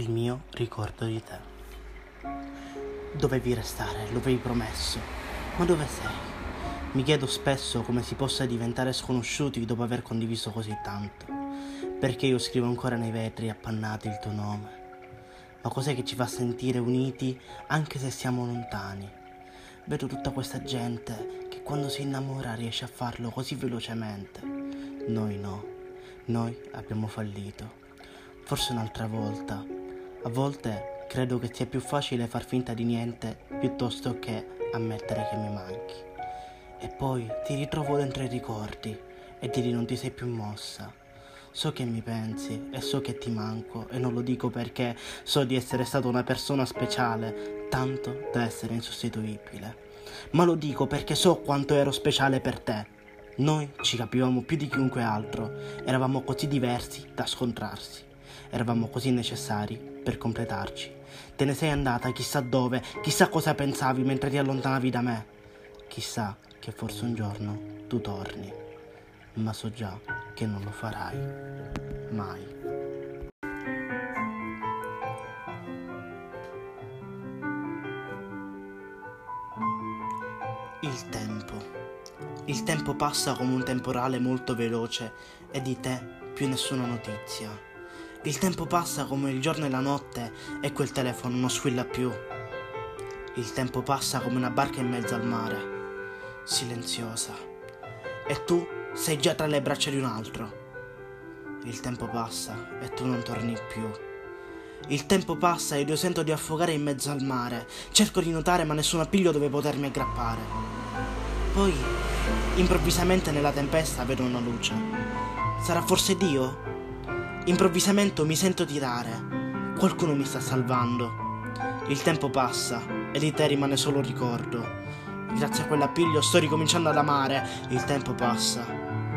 il mio ricordo di te. Dovevi restare, lo avevi promesso, ma dove sei? Mi chiedo spesso come si possa diventare sconosciuti dopo aver condiviso così tanto. Perché io scrivo ancora nei vetri appannati il tuo nome? Ma cos'è che ci fa sentire uniti anche se siamo lontani? Vedo tutta questa gente che quando si innamora riesce a farlo così velocemente. Noi no, noi abbiamo fallito. Forse un'altra volta. A volte credo che sia più facile far finta di niente piuttosto che ammettere che mi manchi. E poi ti ritrovo dentro i ricordi e di non ti sei più mossa. So che mi pensi e so che ti manco e non lo dico perché so di essere stata una persona speciale, tanto da essere insostituibile. Ma lo dico perché so quanto ero speciale per te. Noi ci capivamo più di chiunque altro, eravamo così diversi da scontrarsi, eravamo così necessari per completarci. Te ne sei andata chissà dove, chissà cosa pensavi mentre ti allontanavi da me. Chissà che forse un giorno tu torni, ma so già che non lo farai mai. Il tempo. Il tempo passa come un temporale molto veloce e di te più nessuna notizia. Il tempo passa come il giorno e la notte e quel telefono non squilla più. Il tempo passa come una barca in mezzo al mare, silenziosa. E tu sei già tra le braccia di un altro. Il tempo passa e tu non torni più. Il tempo passa ed io sento di affogare in mezzo al mare. Cerco di nuotare ma nessun appiglio dove potermi aggrappare. Poi, improvvisamente nella tempesta vedo una luce. Sarà forse Dio? Improvvisamente mi sento tirare. Qualcuno mi sta salvando. Il tempo passa e di te rimane solo ricordo. Grazie a quell'appiglio sto ricominciando ad amare. Il tempo passa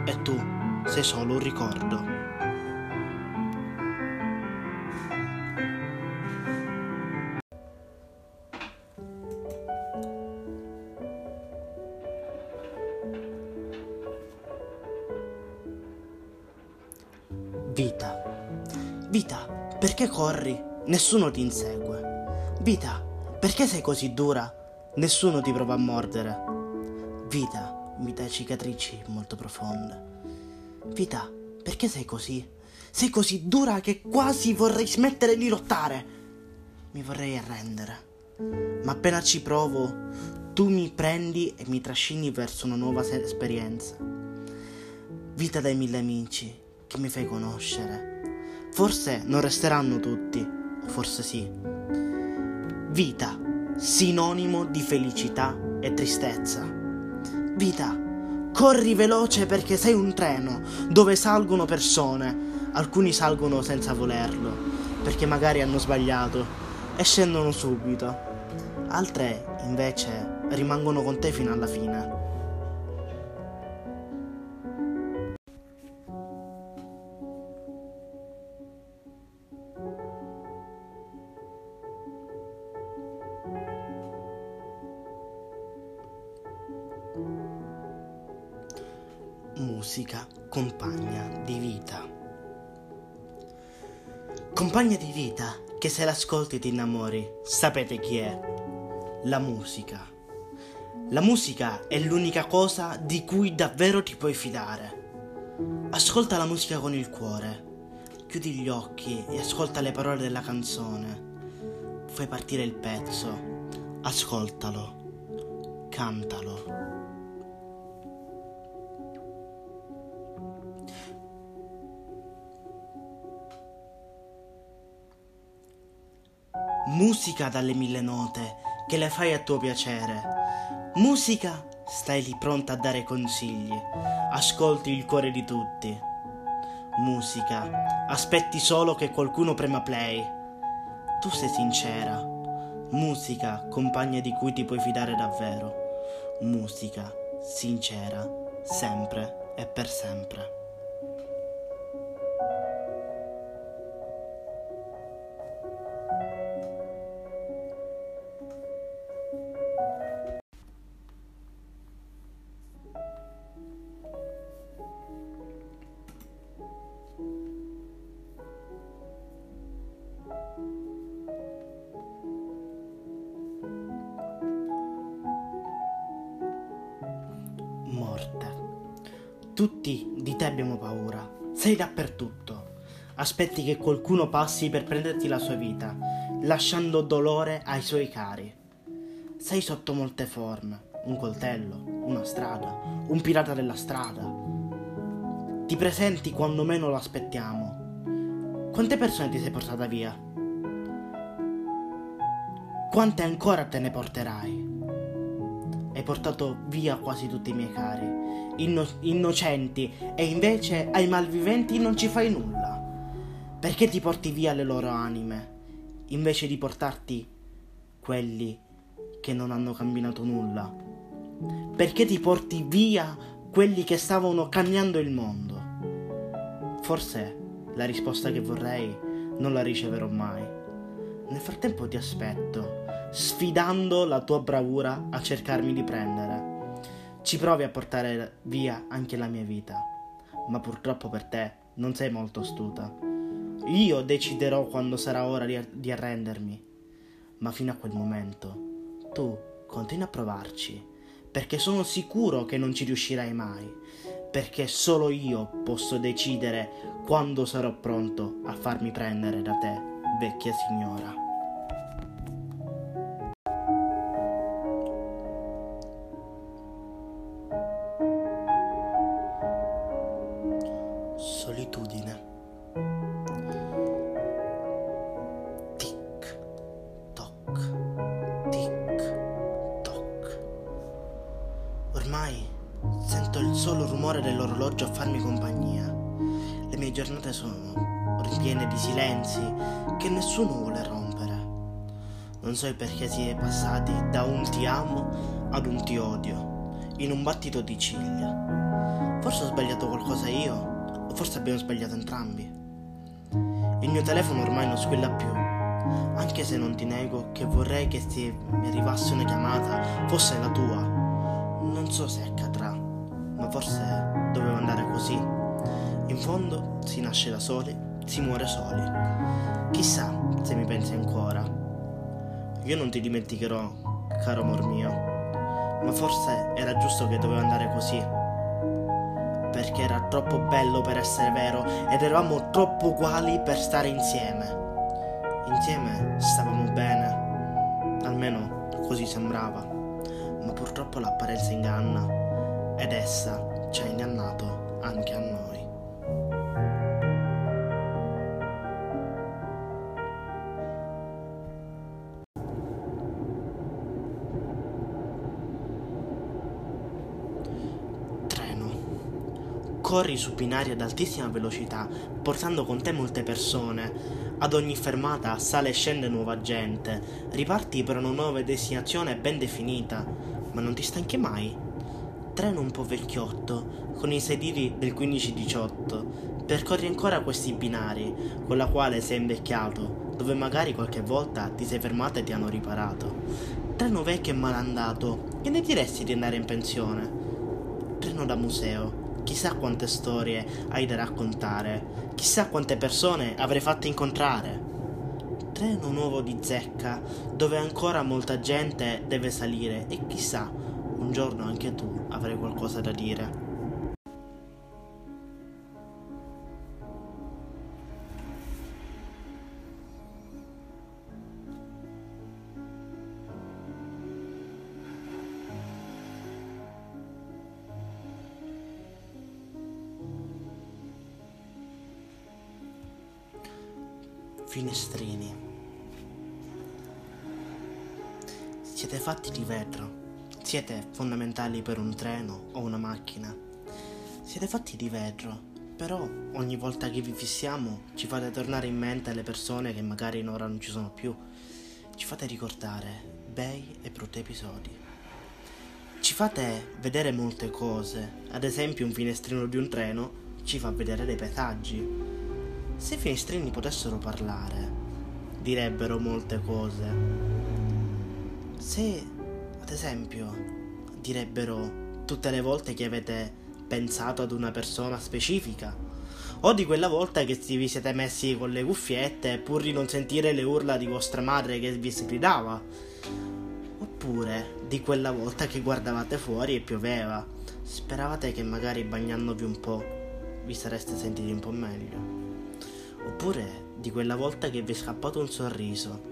e tu sei solo un ricordo. Vita, perché corri? Nessuno ti insegue. Vita, perché sei così dura? Nessuno ti prova a mordere. Vita, mi dai cicatrici molto profonde. Vita, perché sei così? Sei così dura che quasi vorrei smettere di lottare. Mi vorrei arrendere. Ma appena ci provo, tu mi prendi e mi trascini verso una nuova esperienza. Vita dai mille amici che mi fai conoscere. Forse non resteranno tutti, forse sì. Vita, sinonimo di felicità e tristezza. Vita, corri veloce perché sei un treno dove salgono persone. Alcuni salgono senza volerlo, perché magari hanno sbagliato e scendono subito. Altre invece rimangono con te fino alla fine. Musica compagna di vita. Compagna di vita che se l'ascolti ti innamori, sapete chi è? La musica. La musica è l'unica cosa di cui davvero ti puoi fidare. Ascolta la musica con il cuore, chiudi gli occhi e ascolta le parole della canzone. Fai partire il pezzo, ascoltalo, cantalo. Musica dalle mille note che le fai a tuo piacere. Musica stai lì pronta a dare consigli. Ascolti il cuore di tutti. Musica aspetti solo che qualcuno prema play. Tu sei sincera. Musica compagna di cui ti puoi fidare davvero. Musica sincera sempre e per sempre. Morte. Tutti di te abbiamo paura. Sei dappertutto. Aspetti che qualcuno passi per prenderti la sua vita, lasciando dolore ai suoi cari. Sei sotto molte forme. Un coltello, una strada, un pirata della strada. Ti presenti quando meno lo aspettiamo. Quante persone ti sei portata via? Quante ancora te ne porterai? Hai portato via quasi tutti i miei cari, inno- innocenti, e invece ai malviventi non ci fai nulla. Perché ti porti via le loro anime, invece di portarti quelli che non hanno camminato nulla? Perché ti porti via quelli che stavano cambiando il mondo? Forse la risposta che vorrei non la riceverò mai. Nel frattempo ti aspetto sfidando la tua bravura a cercarmi di prendere. Ci provi a portare via anche la mia vita, ma purtroppo per te non sei molto astuta. Io deciderò quando sarà ora di arrendermi, ma fino a quel momento tu continui a provarci, perché sono sicuro che non ci riuscirai mai, perché solo io posso decidere quando sarò pronto a farmi prendere da te, vecchia signora. Non so perché si è passati da un ti amo ad un ti odio, in un battito di ciglia. Forse ho sbagliato qualcosa io forse abbiamo sbagliato entrambi. Il mio telefono ormai non squilla più, anche se non ti nego che vorrei che se mi arrivasse una chiamata fosse la tua. Non so se accadrà, ma forse dovevo andare così. In fondo si nasce da soli, si muore soli. Chissà se mi pensi ancora. Io non ti dimenticherò, caro amor mio, ma forse era giusto che dovevo andare così perché era troppo bello per essere vero ed eravamo troppo uguali per stare insieme. Insieme stavamo bene, almeno così sembrava, ma purtroppo l'apparenza inganna ed essa ci ha ingannato anche a noi. Corri su binari ad altissima velocità, portando con te molte persone. Ad ogni fermata sale e scende nuova gente. Riparti per una nuova destinazione ben definita, ma non ti stanchi mai. Treno un po' vecchiotto, con i sedili del 15-18. Percorri ancora questi binari, con la quale sei invecchiato, dove magari qualche volta ti sei fermato e ti hanno riparato. Treno vecchio e malandato, che ne diresti di andare in pensione? Treno da museo Chissà quante storie hai da raccontare, chissà quante persone avrei fatto incontrare. Treno nuovo di zecca, dove ancora molta gente deve salire e chissà, un giorno anche tu avrai qualcosa da dire. Finestrini. Siete fatti di vetro, siete fondamentali per un treno o una macchina. Siete fatti di vetro, però ogni volta che vi fissiamo ci fate tornare in mente le persone che magari ora non ci sono più. Ci fate ricordare bei e brutti episodi. Ci fate vedere molte cose, ad esempio un finestrino di un treno ci fa vedere dei paesaggi, se i finestrini potessero parlare, direbbero molte cose. Se, ad esempio, direbbero tutte le volte che avete pensato ad una persona specifica, o di quella volta che vi siete messi con le cuffiette pur di non sentire le urla di vostra madre che vi sgridava, oppure di quella volta che guardavate fuori e pioveva, Speravate che magari bagnandovi un po' vi sareste sentiti un po' meglio? Oppure di quella volta che vi è scappato un sorriso?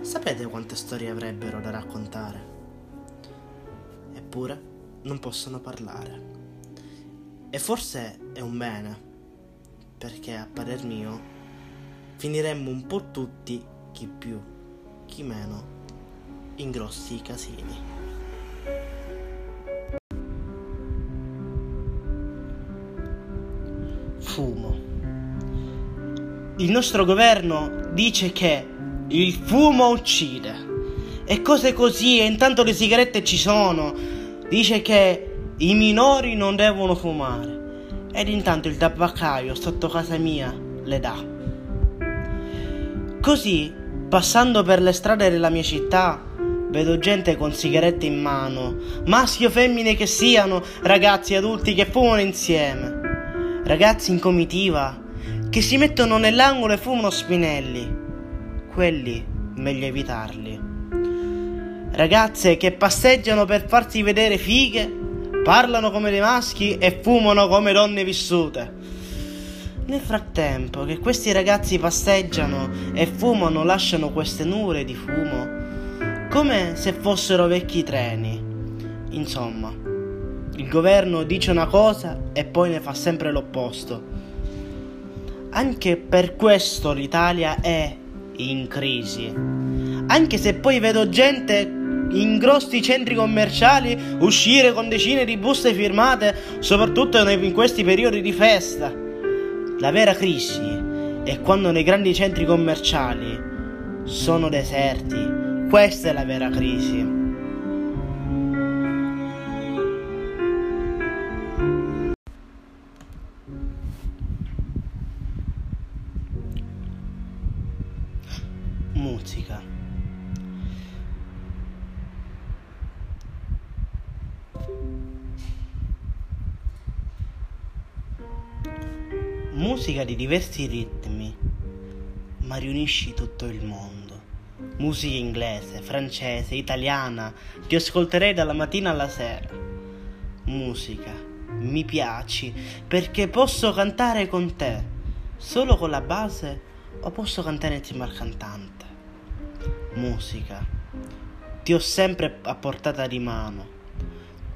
Sapete quante storie avrebbero da raccontare? Eppure non possono parlare. E forse è un bene, perché a parer mio finiremmo un po' tutti, chi più, chi meno, in grossi casini. Fumo. Il nostro governo dice che il fumo uccide. E cose così, e intanto le sigarette ci sono. Dice che i minori non devono fumare. Ed intanto il tabaccaio sotto casa mia le dà. Così, passando per le strade della mia città, vedo gente con sigarette in mano, maschi o femmine che siano, ragazzi adulti che fumano insieme, ragazzi in comitiva che si mettono nell'angolo e fumano spinelli. Quelli meglio evitarli. Ragazze che passeggiano per farsi vedere fighe parlano come dei maschi e fumano come donne vissute. Nel frattempo che questi ragazzi passeggiano e fumano, lasciano queste nuvole di fumo come se fossero vecchi treni. Insomma, il governo dice una cosa e poi ne fa sempre l'opposto. Anche per questo l'Italia è in crisi. Anche se poi vedo gente in grossi centri commerciali uscire con decine di buste firmate, soprattutto in questi periodi di festa. La vera crisi è quando nei grandi centri commerciali sono deserti. Questa è la vera crisi. Musica di diversi ritmi, ma riunisci tutto il mondo. Musica inglese, francese, italiana, ti ascolterei dalla mattina alla sera. Musica, mi piaci perché posso cantare con te, solo con la base o posso cantare insieme al cantante. Musica, ti ho sempre a portata di mano.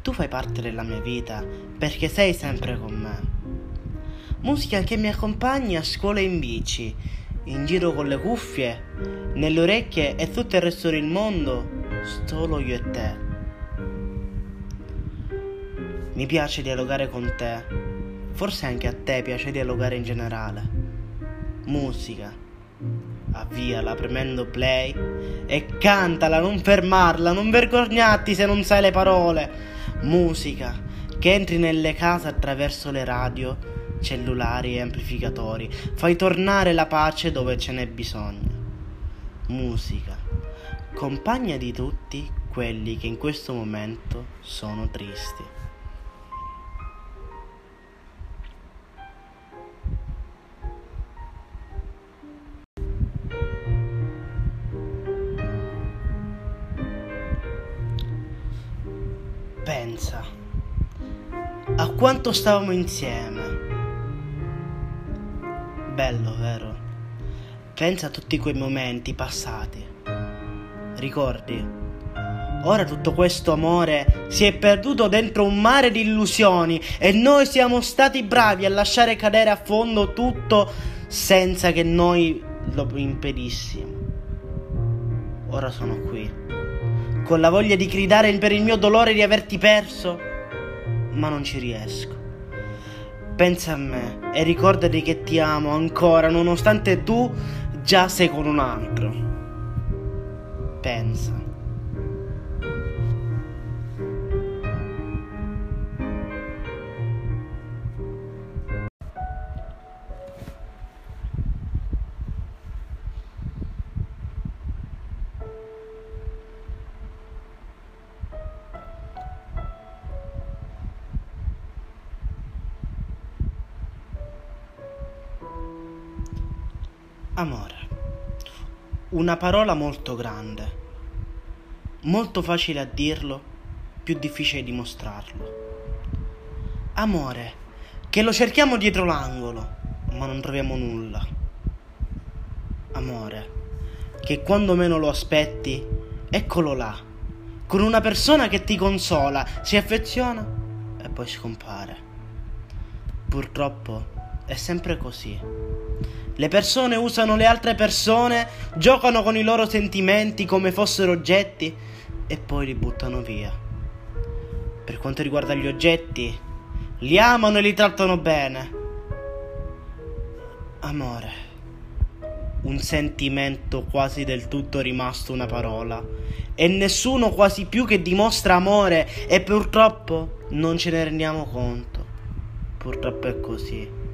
Tu fai parte della mia vita perché sei sempre con me musica che mi accompagna a scuola in bici, in giro con le cuffie, nelle orecchie e tutto il resto del mondo, solo io e te. Mi piace dialogare con te, forse anche a te piace dialogare in generale. Musica, avviala premendo play e cantala, non fermarla, non vergognarti se non sai le parole. Musica, che entri nelle case attraverso le radio cellulari e amplificatori. Fai tornare la pace dove ce n'è bisogno. Musica. Compagna di tutti quelli che in questo momento sono tristi. Pensa a quanto stavamo insieme Bello, vero? Pensa a tutti quei momenti passati. Ricordi? Ora tutto questo amore si è perduto dentro un mare di illusioni e noi siamo stati bravi a lasciare cadere a fondo tutto senza che noi lo impedissimo. Ora sono qui, con la voglia di gridare per il mio dolore di averti perso, ma non ci riesco. Pensa a me e ricordati che ti amo ancora nonostante tu già sei con un altro. Pensa. Amore. Una parola molto grande. Molto facile a dirlo, più difficile dimostrarlo. Amore, che lo cerchiamo dietro l'angolo, ma non troviamo nulla. Amore, che quando meno lo aspetti, eccolo là, con una persona che ti consola, si affeziona e poi scompare. Purtroppo è sempre così. Le persone usano le altre persone, giocano con i loro sentimenti come fossero oggetti e poi li buttano via. Per quanto riguarda gli oggetti, li amano e li trattano bene. Amore, un sentimento quasi del tutto rimasto una parola e nessuno quasi più che dimostra amore e purtroppo non ce ne rendiamo conto. Purtroppo è così.